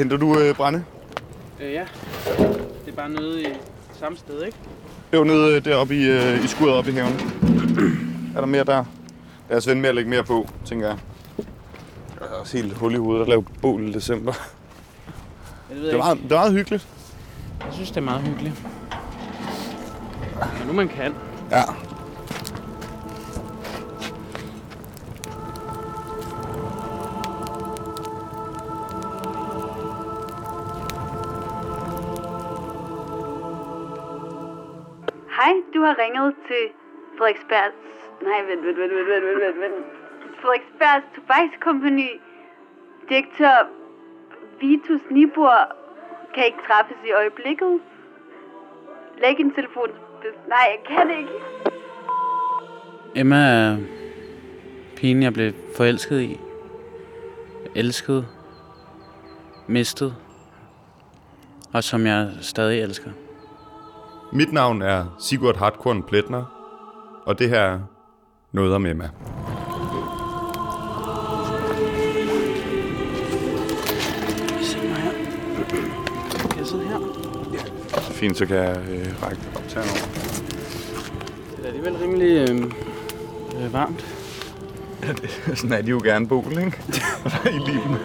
Henter du øh, brænde? Øh, ja. Det er bare nede i samme sted, ikke? Det var nede øh, deroppe i, øh, i skuret oppe i haven. er der mere der? Lad os vende med at lægge mere på, tænker jeg. Jeg er også helt hul i hovedet at lave bål i december. Det ved Det jeg var, meget, det var meget hyggeligt. Jeg synes, det er meget hyggeligt. Men nu man kan. Ja. du har ringet til Frederiksbergs... Nej, vent, vent, vent, vent, vent, vent, vent. Frederiksbergs Tobakskompagni, direktør Vitus Nibor, kan ikke træffes i øjeblikket. Læg en telefon. Nej, jeg kan ikke. Emma er pigen, jeg blev forelsket i. Elsket. Mistet. Og som jeg stadig elsker. Mit navn er Sigurd Hartkorn Pletner, og det her er Noget om Emma. Fint, så kan jeg øh, række optageren over. Det er alligevel rimelig øh, øh, varmt. Sådan er de jo gerne bol, ikke? I liven.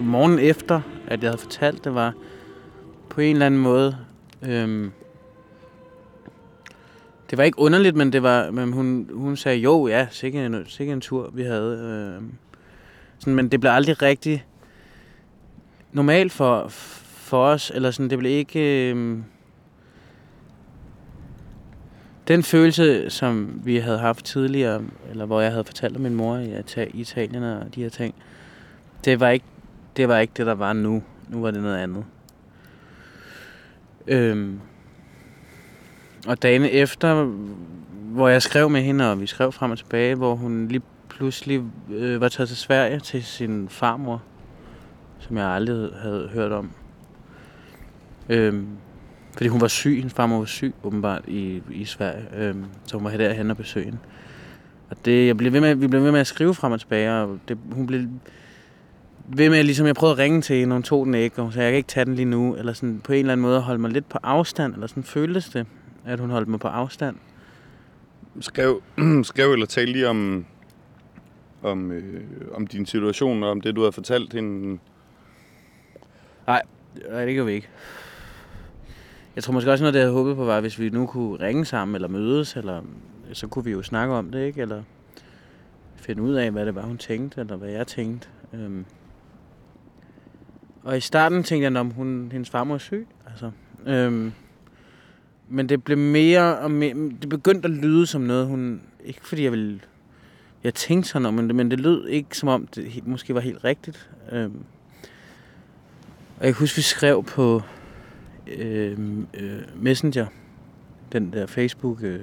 Morgen efter, at jeg havde fortalt det, var på en eller anden måde... Øhm, det var ikke underligt, men det var, men hun, hun sagde, jo, ja, sikkert en, sikkert en tur, vi havde. Øhm, sådan, men det blev aldrig rigtig normalt for, for os, eller sådan, det blev ikke... Øhm, den følelse, som vi havde haft tidligere, eller hvor jeg havde fortalt om min mor i Italien og de her ting, det var ikke det var ikke det, der var nu. Nu var det noget andet. Øhm, og dagen efter, hvor jeg skrev med hende, og vi skrev frem og tilbage, hvor hun lige pludselig øh, var taget til Sverige til sin farmor, som jeg aldrig havde hørt om. Øhm, fordi hun var syg, hendes farmor var syg åbenbart i, i Sverige, øhm, så hun var derhen og besøge hende. Og det, jeg blev ved med, vi blev ved med at skrive frem og tilbage, og det, hun blev ved med, ligesom jeg prøvede at ringe til hende, hun tog den ikke, og hun sagde, jeg kan ikke tage den lige nu, eller sådan på en eller anden måde holde mig lidt på afstand, eller sådan føltes det, at hun holdt mig på afstand. Skrev, skrev eller talte lige om, om, øh, om din situation, og om det, du havde fortalt hende. Nej, det gør vi ikke. Jeg tror måske også noget, det jeg havde håbet på, var, hvis vi nu kunne ringe sammen, eller mødes, eller så kunne vi jo snakke om det, ikke? Eller finde ud af, hvad det var, hun tænkte, eller hvad jeg tænkte. Øhm. Og i starten tænkte jeg, om hun, hendes farmor er syg. Altså. Øhm. Men det blev mere og mere... Det begyndte at lyde som noget, hun... Ikke fordi jeg ville... Jeg tænkte sådan om det, men det lød ikke som om, det måske var helt rigtigt. Øhm. Og jeg husker, vi skrev på øh, øh, Messenger, den der Facebook Øh,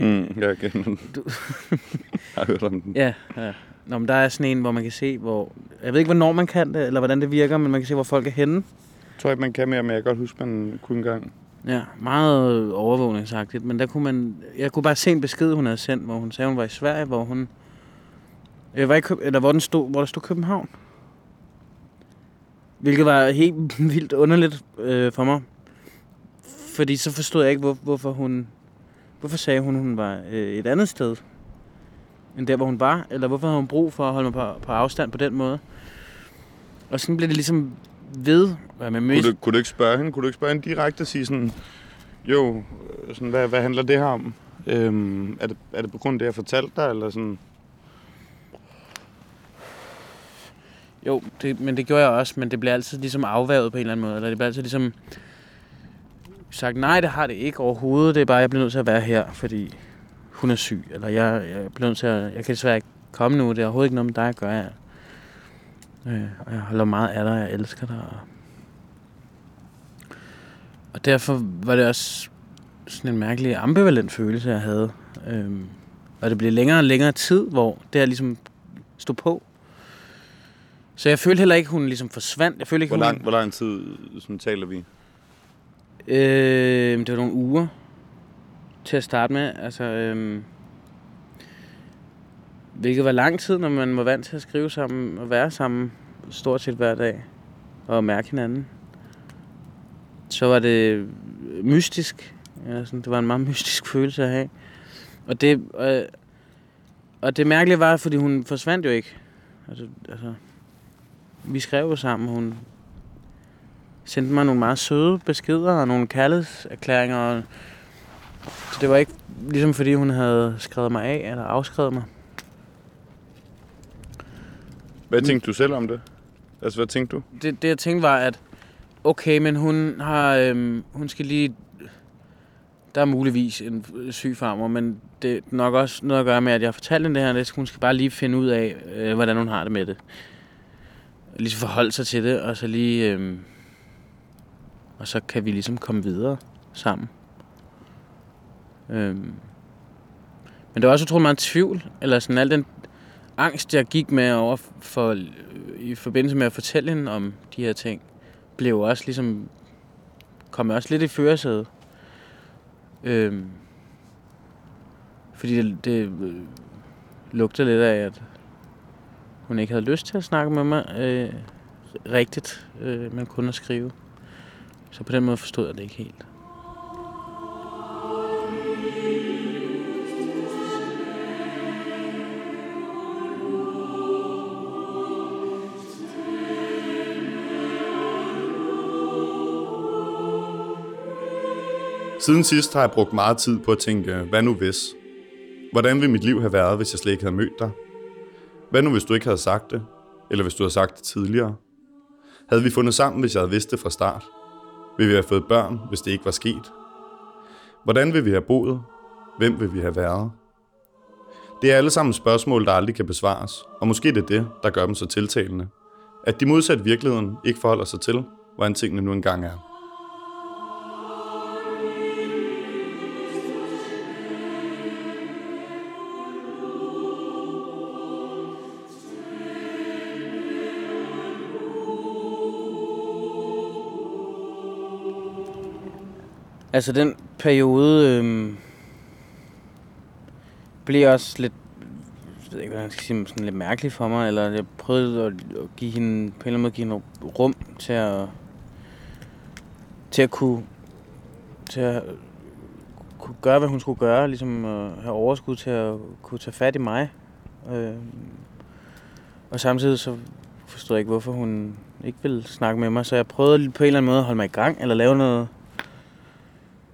Mm, jeg kender den. Du- jeg har hørt om den. Ja, ja. Nå, men der er sådan en, hvor man kan se, hvor... Jeg ved ikke, hvornår man kan det, eller hvordan det virker, men man kan se, hvor folk er henne. Jeg tror ikke, man kan mere, men jeg kan godt huske, man kunne engang. Ja, meget overvågningsagtigt, men der kunne man... Jeg kunne bare se en besked, hun havde sendt, hvor hun sagde, hun var i Sverige, hvor hun... Jeg var i Køb... Eller hvor, den stod, hvor der stod København. Hvilket var helt vildt underligt øh, for mig. Fordi så forstod jeg ikke, hvor, hvorfor hun... Hvorfor sagde hun, hun var øh, et andet sted, end der, hvor hun var? Eller hvorfor havde hun brug for at holde mig på, på afstand på den måde? Og sådan blev det ligesom ved. Hvad med Kunne du, kunne du ikke spørge hende? Kunne du ikke spørge hende direkte og sige sådan, jo, øh, sådan, hvad, hvad handler det her om? Øhm, er, det, er det på grund af det, jeg fortalte dig, eller sådan? Jo, det, men det gjorde jeg også, men det blev altid ligesom afvævet på en eller anden måde. Eller det blev altid ligesom sagt, nej, det har det ikke overhovedet. Det er bare, jeg bliver nødt til at være her, fordi hun er syg. Eller jeg, jeg bliver nødt til at, jeg kan desværre ikke komme nu. Det er overhovedet ikke noget med dig at gøre. Jeg, øh, og jeg holder meget af dig, jeg elsker dig. Og, og derfor var det også sådan en mærkelig ambivalent følelse, jeg havde. Øhm, og det blev længere og længere tid, hvor det her ligesom stod på. Så jeg følte heller ikke, hun ligesom forsvandt. Jeg følte ikke, Hvor hun... lang, hvor lang tid sådan, taler vi? Øh, det var nogle uger til at starte med. Altså, øh, Hvilket var lang tid, når man var vant til at skrive sammen og være sammen stort set hver dag og mærke hinanden. Så var det mystisk. Ja, sådan, det var en meget mystisk følelse at have. Og det, øh, og det mærkelige var, fordi hun forsvandt jo ikke. Altså, altså, vi skrev jo sammen. Hun sendte mig nogle meget søde beskeder og nogle kærlighedserklæringer. Så det var ikke ligesom fordi hun havde skrevet mig af eller afskrevet mig. Hvad tænkte du selv om det? Altså, hvad tænkte du? det, det jeg tænkte var, at okay, men hun har, øhm, hun skal lige, der er muligvis en syg farmor, men det er nok også noget at gøre med, at jeg har fortalt hende det her, det, hun skal bare lige finde ud af, øh, hvordan hun har det med det. Lige forholde sig til det, og så lige, øhm, og så kan vi ligesom komme videre sammen. Øhm. Men der var også utrolig meget tvivl, eller sådan al den angst, jeg gik med over for, i forbindelse med at fortælle hende om de her ting, blev også ligesom, kom også lidt i førersædet. Øhm, fordi det, det øh, lugtede lidt af, at hun ikke havde lyst til at snakke med mig øh, rigtigt, øh, men kun at skrive. Så på den måde forstod jeg det ikke helt. Siden sidst har jeg brugt meget tid på at tænke, hvad nu hvis? Hvordan ville mit liv have været, hvis jeg slet ikke havde mødt dig? Hvad nu, hvis du ikke havde sagt det? Eller hvis du havde sagt det tidligere? Havde vi fundet sammen, hvis jeg havde vidst det fra start? Vil vi have fået børn, hvis det ikke var sket? Hvordan vil vi have boet? Hvem vil vi have været? Det er alle sammen spørgsmål, der aldrig kan besvares, og måske det er det, der gør dem så tiltalende. At de modsat virkeligheden ikke forholder sig til, hvordan tingene nu engang er. Altså den periode øhm, blev også lidt, jeg ved ikke, hvordan jeg skal sige, sådan lidt mærkelig for mig, eller jeg prøvede at, at give hende, på en eller anden måde give hende rum til at, til at kunne, til at kunne gøre, hvad hun skulle gøre, ligesom at have overskud til at kunne tage fat i mig. Øh, og samtidig så forstod jeg ikke, hvorfor hun ikke ville snakke med mig, så jeg prøvede på en eller anden måde at holde mig i gang, eller lave noget,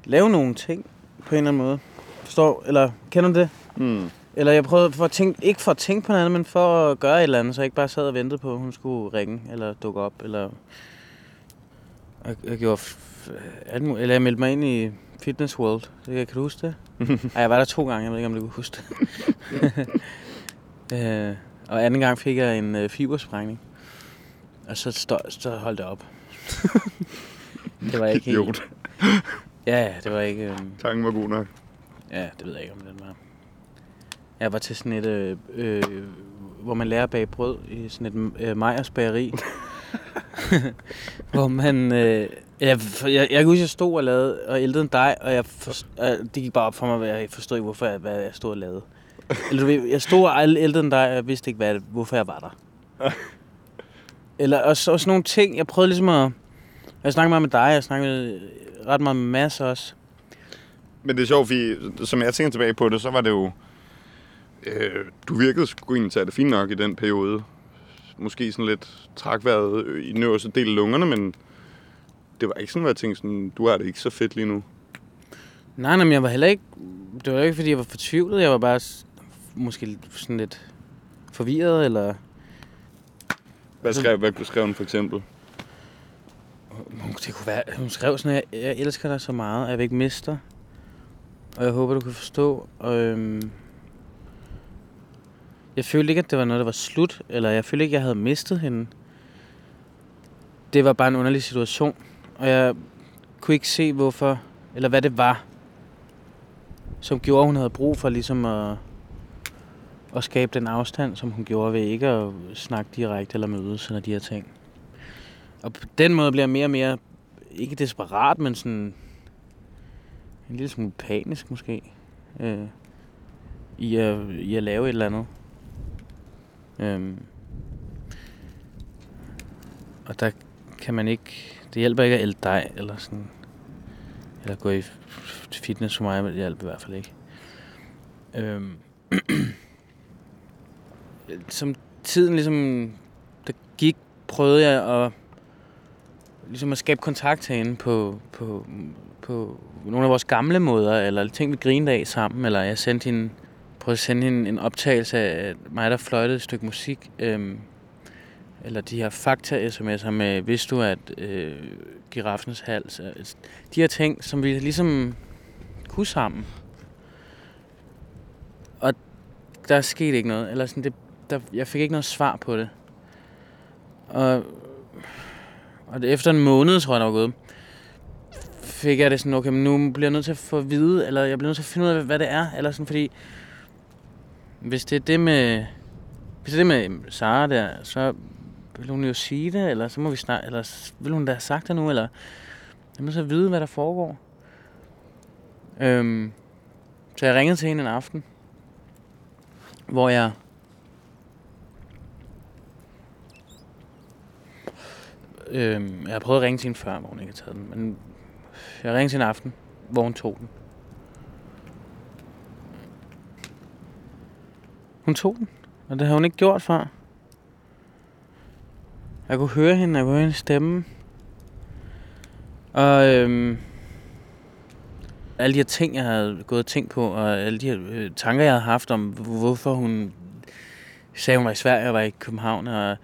lave nogle ting på en eller anden måde. Forstår? Eller kender du det? Hmm. Eller jeg prøvede for at tænke, ikke for at tænke på noget andet, men for at gøre et eller andet, så jeg ikke bare sad og ventede på, at hun skulle ringe eller dukke op. Eller jeg, jeg gjorde alt muligt. Eller jeg meldte mig ind i Fitness World. Det, kan du huske det? Ej, jeg var der to gange, jeg ved ikke, om du kunne huske det. øh, og anden gang fik jeg en øh, fibersprængning. Og så, stå, så holdt det op. det var ikke helt... Idiot. Ja, ja, det var ikke... Øh, Tanken var god nok. Ja, det ved jeg ikke, om den var. Jeg var til sådan et, øh, øh, hvor man lærer at bage brød i sådan et øh, Meyers bageri. hvor man, øh, jeg, jeg, jeg kan huske, jeg stod og lavede og ældede en dej, og jeg forst, øh, det gik bare op for mig, hvad jeg forstod ikke, hvorfor jeg, hvad jeg stod og lavede. Eller du ved, jeg stod og ældede en dej, og jeg vidste ikke, hvad, hvorfor jeg var der. Eller også, også nogle ting, jeg prøvede ligesom at... Jeg snakkede meget med dig, jeg snakkede ret meget med Mads også. Men det er sjovt, fordi som jeg tænker tilbage på det, så var det jo... Øh, du virkede sgu egentlig til at det fint nok i den periode. Måske sådan lidt træk vejret i den øverste del af lungerne, men det var ikke sådan, at jeg tænkte sådan, du har det ikke så fedt lige nu. Nej, nej, men jeg var heller ikke... Det var ikke, fordi jeg var fortvivlet. Jeg var bare måske sådan lidt forvirret, eller... Hvad skrev, hvad skrev hun for eksempel? Hun- Det kunne være... Hun skrev sådan, at jeg, jeg elsker dig så meget, at jeg vil ikke miste dig. Og jeg håber, du kan forstå. Og, øhm, jeg følte ikke, at det var noget, der var slut. Eller jeg følte ikke, at jeg havde mistet hende. Det var bare en underlig situation. Og jeg kunne ikke se, hvorfor... Eller hvad det var, som gjorde, at hun havde brug for ligesom at, at skabe den afstand, som hun gjorde ved ikke at snakke direkte eller mødes eller de her ting. Og på den måde bliver jeg mere og mere, ikke desperat, men sådan en lille smule panisk måske, øh, i, at, i at lave et eller andet. Øh, og der kan man ikke... Det hjælper ikke at elde dig, eller sådan... Eller gå i fitness for mig, det hjælper i hvert fald ikke. Øh, som tiden ligesom der gik, prøvede jeg at ligesom at skabe kontakt herinde på, på, på nogle af vores gamle måder, eller ting, vi grinede af sammen, eller jeg sendte hende, prøvede at sende hende en optagelse af mig, der fløjtede et stykke musik, øhm, eller de her fakta-sms'er med, vidste du, at øh, giraffens hals, altså, de her ting, som vi ligesom kunne sammen. Og der skete ikke noget, eller sådan, det, der, jeg fik ikke noget svar på det. Og, og det, efter en måned, tror jeg, der var gået, fik jeg det sådan, okay, men nu bliver jeg nødt til at få at vide, eller jeg bliver nødt til at finde ud af, hvad det er, eller sådan, fordi hvis det er det med, hvis det er det med Sara der, så vil hun jo sige det, eller så må vi snakke, eller vil hun da have sagt det nu, eller jeg må så vide, hvad der foregår. Øhm, så jeg ringede til hende en aften, hvor jeg øhm, jeg har prøvet at ringe til hende før, hvor hun ikke har taget den, men jeg ringede til en aften, hvor hun tog den. Hun tog den, og det har hun ikke gjort før. Jeg kunne høre hende, jeg kunne høre hendes stemme. Og øhm, alle de her ting, jeg havde gået og tænkt på, og alle de her øh, tanker, jeg havde haft om, hvorfor hun sagde, hun var i Sverige og var i København, og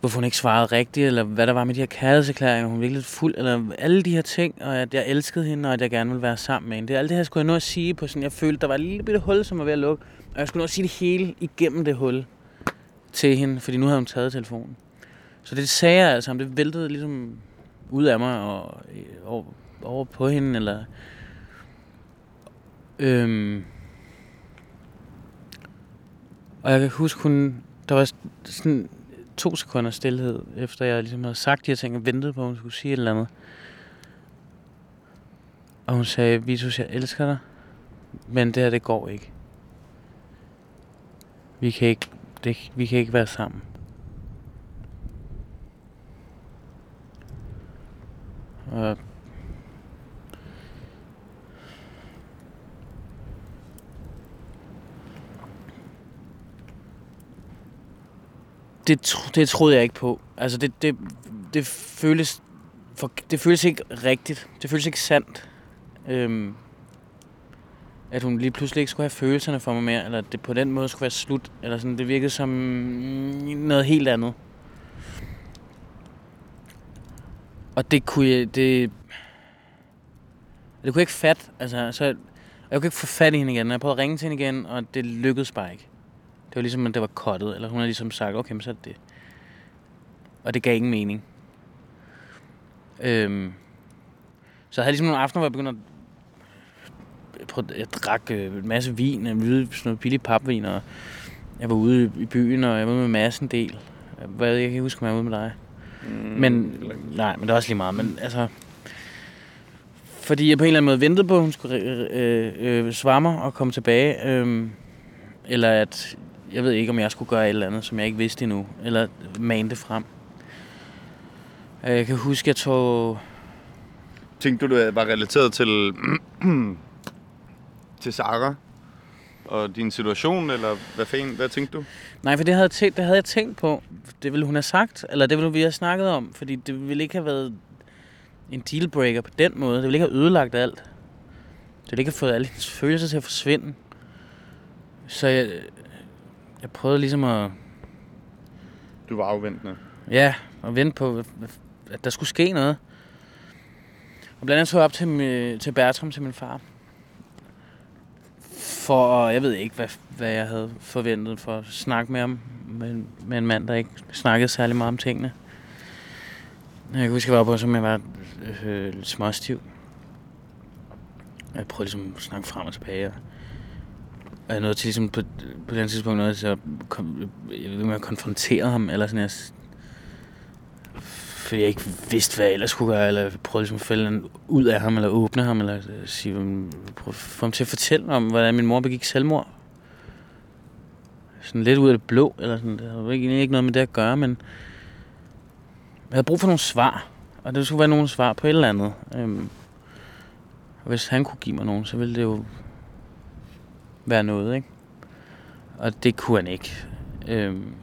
hvorfor hun ikke svarede rigtigt, eller hvad der var med de her kærlighedserklæringer, hun virkelig fuld, eller alle de her ting, og at jeg elskede hende, og at jeg gerne ville være sammen med hende. Det, alt det her skulle jeg nå at sige på sådan, jeg følte, der var et lille bitte hul, som var ved at lukke, og jeg skulle nå at sige det hele igennem det hul til hende, fordi nu havde hun taget telefonen. Så det sagde jeg altså, det væltede ligesom ud af mig og over, over på hende, eller... Øhm, og jeg kan huske, hun, der var sådan to sekunder stillhed, efter jeg ligesom havde sagt de her ting, og ventede på, at hun skulle sige et eller andet. Og hun sagde, Vitus, jeg elsker dig, men det her, det går ikke. Vi kan ikke, det, vi kan ikke være sammen. Og det, det troede jeg ikke på. Altså, det, det, det føles for, det føles ikke rigtigt. Det føles ikke sandt. Øhm, at hun lige pludselig ikke skulle have følelserne for mig mere, eller at det på den måde skulle være slut, eller sådan, det virkede som noget helt andet. Og det kunne jeg, det, det kunne jeg ikke fatte, altså, så, jeg kunne ikke få fat i hende igen. Jeg prøvede at ringe til hende igen, og det lykkedes bare ikke. Det var ligesom, at det var kottet, eller hun har ligesom sagt, okay, men så er det det. Og det gav ingen mening. Øhm, så jeg havde ligesom nogle aftener, hvor jeg begyndte at prøve, jeg drak øh, en masse vin, jeg sådan noget billig papvin, og jeg var ude i byen, og jeg var med massen del. Jeg, jeg kan ikke huske, om jeg var ude med dig. Mm, men, nej, men det er også lige meget. Men altså, fordi jeg på en eller anden måde ventede på, at hun skulle øh, øh, svare mig og komme tilbage. Øh, eller at jeg ved ikke, om jeg skulle gøre et eller andet, som jeg ikke vidste endnu. Eller mane det frem. Øh, jeg kan huske, jeg tog... Tænkte du, det var relateret til, til Sara og din situation, eller hvad, fanden, hvad tænkte du? Nej, for det havde, tænkt, det havde jeg tænkt på. Det ville hun have sagt, eller det ville vi have snakket om, fordi det ville ikke have været en dealbreaker på den måde. Det ville ikke have ødelagt alt. Det ville ikke have fået alle hendes følelser til at forsvinde. Så jeg, jeg prøvede ligesom at... Du var afventende. Ja, og vente på, at der skulle ske noget. Og blandt andet tog jeg op til, til Bertram, til min far. For, jeg ved ikke, hvad, hvad jeg havde forventet for at snakke med ham. Med, med en mand, der ikke snakkede særlig meget om tingene. Jeg kan huske, jeg var på, som jeg var øh, lidt småstiv. Jeg prøvede ligesom at snakke frem og tilbage. Og og jeg nåede til ligesom på, på den tidspunkt noget, så kom, jeg ved med jeg konfronterede ham, eller sådan, jeg, fordi jeg ikke vidste, hvad jeg ellers skulle gøre, eller prøvede ligesom at fælde ud af ham, eller åbne ham, eller øh, sige, prøve, få ham til at fortælle om, hvordan min mor begik selvmord. sådan lidt ud af det blå, eller sådan. Det havde ikke, ikke noget med det at gøre, men jeg havde brug for nogle svar. Og det skulle være nogle svar på et eller andet. Øhm, og hvis han kunne give mig nogen, så ville det jo være noget, ikke? Og det kunne han ikke. Øhm,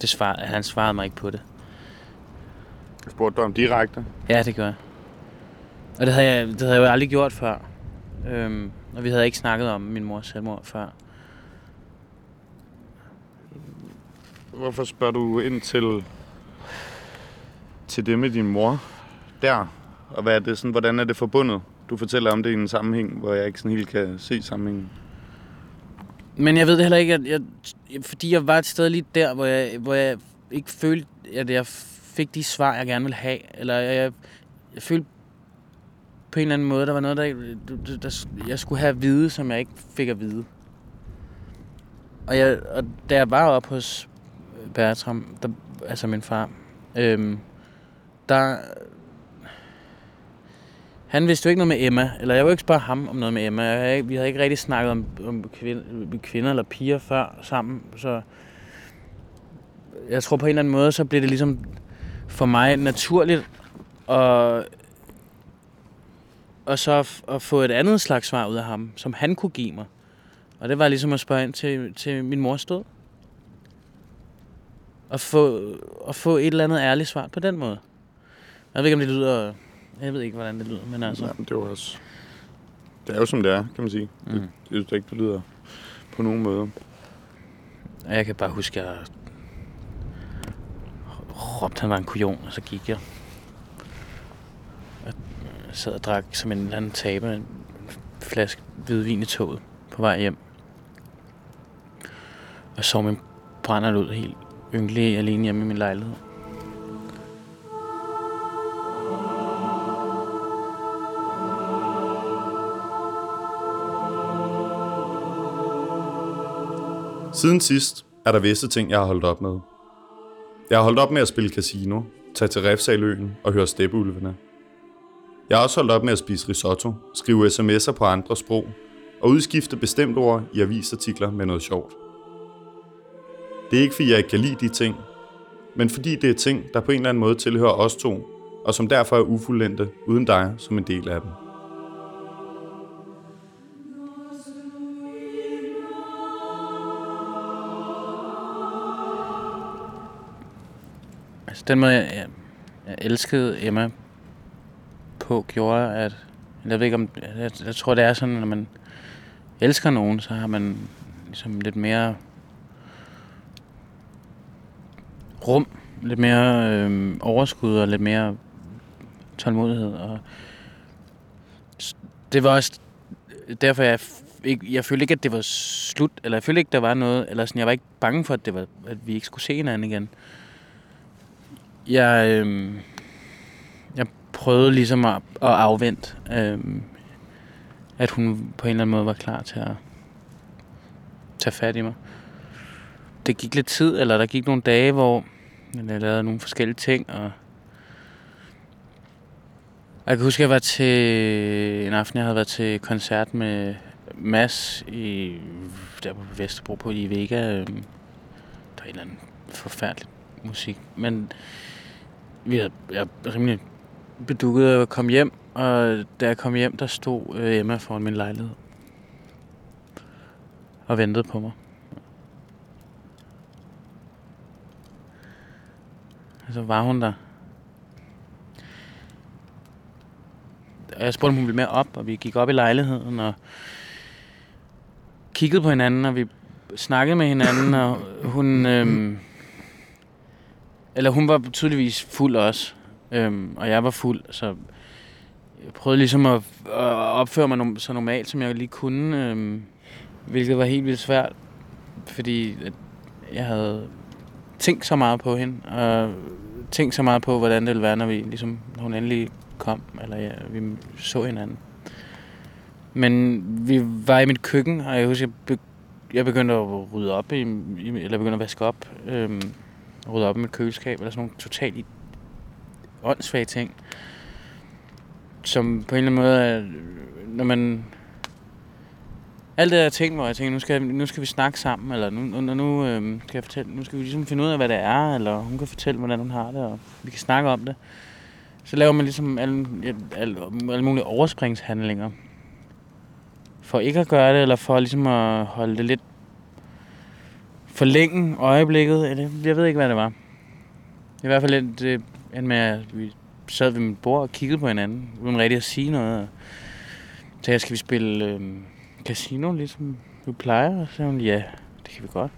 det svar, han svarede mig ikke på det. Jeg spurgte dig om direkte. Ja, det gør jeg. Og det havde jeg, det havde jeg jo aldrig gjort før. Øhm, og vi havde ikke snakket om min mors selvmord før. Hvorfor spørger du ind til, til det med din mor der? Og hvad er det sådan, hvordan er det forbundet? Du fortæller om det i en sammenhæng, hvor jeg ikke sådan helt kan se sammenhængen. Men jeg ved det heller ikke, at jeg, fordi jeg var et sted lige der, hvor jeg, hvor jeg ikke følte, at jeg fik de svar, jeg gerne ville have. Eller jeg, jeg, jeg følte på en eller anden måde, der var noget, der, der, der jeg skulle have at vide, som jeg ikke fik at vide. Og, jeg, og da jeg var oppe hos Bertram, der, altså min far, øhm, der... Han vidste jo ikke noget med Emma, eller jeg vil ikke spørge ham om noget med Emma. Jeg, havde ikke- vi havde ikke rigtig snakket om, om kvinder, kvinder eller piger før sammen, så jeg tror på en eller anden måde, så blev det ligesom for mig naturligt at, og så at, at få et andet slags svar ud af ham, som han kunne give mig. Og det var ligesom at spørge ind til, til min mors død. Og få, at få et eller andet ærligt svar på den måde. Jeg ved ikke, om det lyder... Jeg ved ikke, hvordan det lyder, men altså... Ja, det er jo også... Det er jo som det er, kan man sige. Mm. Det, jeg synes ikke, det lyder på nogen måde. Og jeg kan bare huske, at jeg råbte, at han var en kujon, og så gik jeg. Jeg sad og drak som en eller anden taber en flaske hvidvin i toget på vej hjem. Og så min brænder ud helt ynkelig alene hjemme i min lejlighed. Siden sidst er der visse ting, jeg har holdt op med. Jeg har holdt op med at spille casino, tage til Refsaløen og høre steppeulvene. Jeg har også holdt op med at spise risotto, skrive sms'er på andre sprog og udskifte bestemte ord i avisartikler med noget sjovt. Det er ikke fordi jeg ikke kan lide de ting, men fordi det er ting, der på en eller anden måde tilhører os to, og som derfor er ufuldendte uden dig som en del af dem. Altså den måde, jeg, jeg, jeg elskede Emma på, gjorde, at... Jeg ved ikke om... Jeg, jeg tror, det er sådan, når man elsker nogen, så har man ligesom lidt mere rum, lidt mere øh, overskud og lidt mere tålmodighed. Og det var også derfor, jeg, ikke, jeg følte ikke, at det var slut, eller jeg følte ikke, der var noget, eller sådan, jeg var ikke bange for, at, det var, at vi ikke skulle se hinanden igen. Jeg, øh, jeg prøvede ligesom at, at afvente, øh, at hun på en eller anden måde var klar til at tage fat i mig. Det gik lidt tid, eller der gik nogle dage, hvor jeg lavede nogle forskellige ting, og jeg kan huske, at jeg var til en aften, jeg havde været til koncert med Mads i, der på Vesterbro på i Vega. Øhm, der var en eller anden forfærdelig musik. Men vi havde, jeg er rimelig bedukket at komme hjem, og da jeg kom hjem, der stod øh, Emma foran min lejlighed. Og ventede på mig. Og så var hun der. Og jeg spurgte, om hun ville med op, og vi gik op i lejligheden, og kiggede på hinanden, og vi snakkede med hinanden, og hun... Øh, eller hun var tydeligvis fuld også, øhm, og jeg var fuld, så jeg prøvede ligesom at, at opføre mig så normalt, som jeg lige kunne, øhm, hvilket var helt vildt svært, fordi at jeg havde tænkt så meget på hende, og tænkt så meget på, hvordan det ville være, når, vi, ligesom, når hun endelig kom, eller ja, vi så hinanden. Men vi var i mit køkken, og jeg husker, jeg, be, jeg begyndte at rydde op, i, i, eller begyndte at vaske op, øhm, rydde op i mit køleskab, eller sådan nogle totalt åndssvage ting, som på en eller anden måde, er, når man alt det, jeg ting, hvor jeg tænker, nu skal, nu skal vi snakke sammen, eller nu, nu, nu, øhm, skal jeg fortælle, nu skal vi ligesom finde ud af, hvad det er, eller hun kan fortælle, hvordan hun har det, og vi kan snakke om det. Så laver man ligesom alle, alle, alle mulige overspringshandlinger. For ikke at gøre det, eller for ligesom at holde det lidt forlænge øjeblikket. Eller, jeg ved ikke, hvad det var. I hvert fald lidt, det endte med, at vi sad ved mit bord og kiggede på hinanden, uden rigtig at sige noget. Så jeg skal vi spille øh, casino, ligesom vi plejer? Og så sagde hun, ja, det kan vi godt.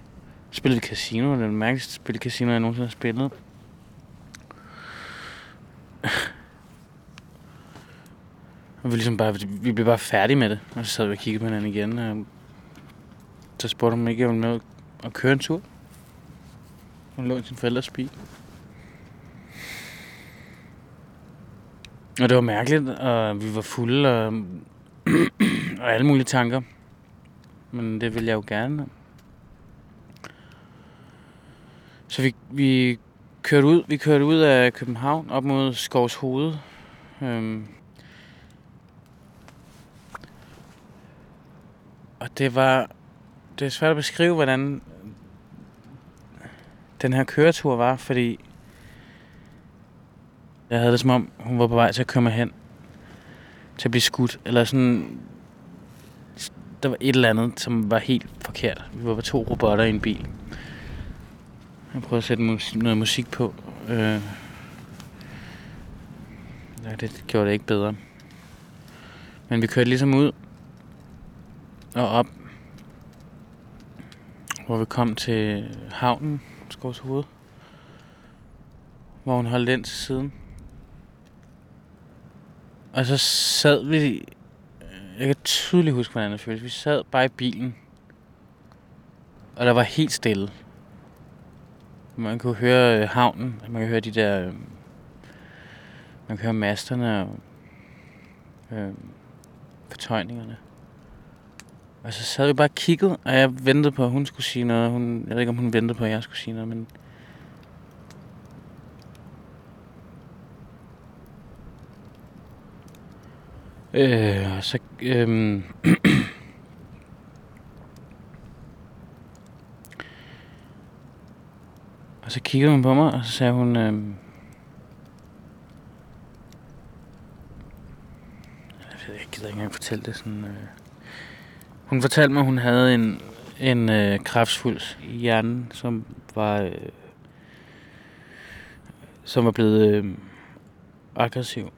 Spillede casino, det er det mærkeligste spil casino, jeg nogensinde har spillet. Og vi, ligesom bare, vi blev bare færdige med det, og så sad vi og kiggede på hinanden igen. Og så spurgte hun, om ikke jeg ville med at køre en tur. Hun lå i sin forældres bil. Og det var mærkeligt, og vi var fulde, og, og alle mulige tanker. Men det ville jeg jo gerne. Så vi, vi kørte ud, vi kørte ud af København op mod Skovs Hoved. Øhm. Og det var... Det er svært at beskrive, hvordan den her køretur var, fordi jeg havde det som om, hun var på vej til at køre mig hen til at blive skudt, eller sådan... Der var et eller andet, som var helt forkert. Vi var to robotter i en bil. Jeg prøvede at sætte mus- noget musik på. Øh... Ja, det gjorde det ikke bedre. Men vi kørte ligesom ud og op, hvor vi kom til havnen, Skovs Hoved, hvor hun holdt ind til siden. Og så sad vi... Øh, jeg kan tydeligt huske, hvordan det føltes. Vi sad bare i bilen. Og der var helt stille. Man kunne høre øh, havnen. Man kan høre de der... Øh, man kan høre masterne og øh, fortøjningerne. Og så sad vi bare og kiggede, og jeg ventede på, at hun skulle sige noget. Hun, jeg ved ikke, om hun ventede på, at jeg skulle sige noget, men... Øh, og så... Øh, og så kiggede hun på mig, og så sagde hun... Øh, jeg ved, jeg gider ikke engang fortælle det sådan... Øh, hun fortalte mig, at hun havde en, en øh, kræftsvulst i hjernen, som var, øh, som var blevet øh, aggressiv.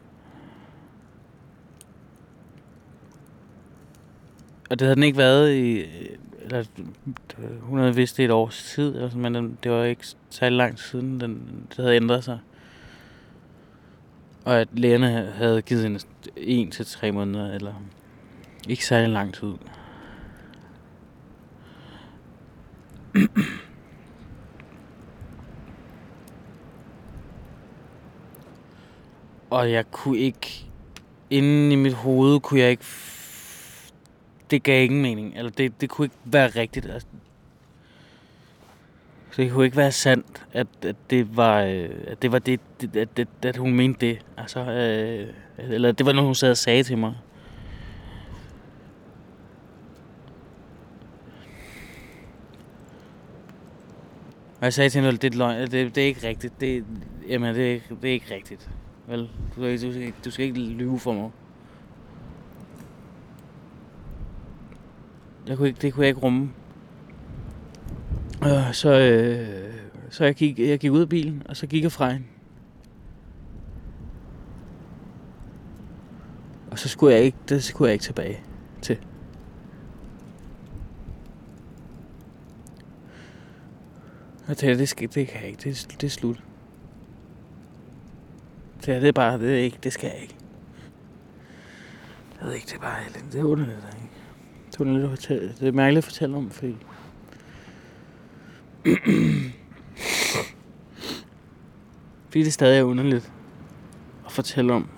Og det havde den ikke været i... Øh, eller, øh, hun havde vidst det et års tid, altså, men den, det var ikke særlig lang tid siden, den, det havde ændret sig. Og at lægerne havde givet hende en til tre måneder, eller ikke særlig lang tid. Og jeg kunne ikke... Inden i mit hoved kunne jeg ikke... Det gav ingen mening. Eller det, det kunne ikke være rigtigt. Altså, det kunne ikke være sandt, at, at det var, øh, at det var det, det at, at, at hun mente det. Altså, øh, eller det var noget, hun sad og sagde til mig. Og jeg sagde til hende, det er, løgn. Det, det er ikke rigtigt. Det, jamen, det, er- det er ikke rigtigt. Vel, du, du, skal ikke- du skal ikke lyve for mig. Jeg kunne ikke, det kunne jeg ikke rumme. Øh, så øh, så jeg, gik, jeg gik ud af bilen, og så gik jeg fra hende. Og så skulle jeg ikke, det skulle jeg ikke tilbage til. Det tænkte, det, skal, det kan jeg ikke, det, det er slut. Så det er bare, det er ikke, det skal jeg ikke. Jeg ved ikke, det er bare, det er underligt, ikke? Det er underligt at fortælle, det er mærkeligt at fortælle om, fordi... fordi det stadig er underligt at fortælle om.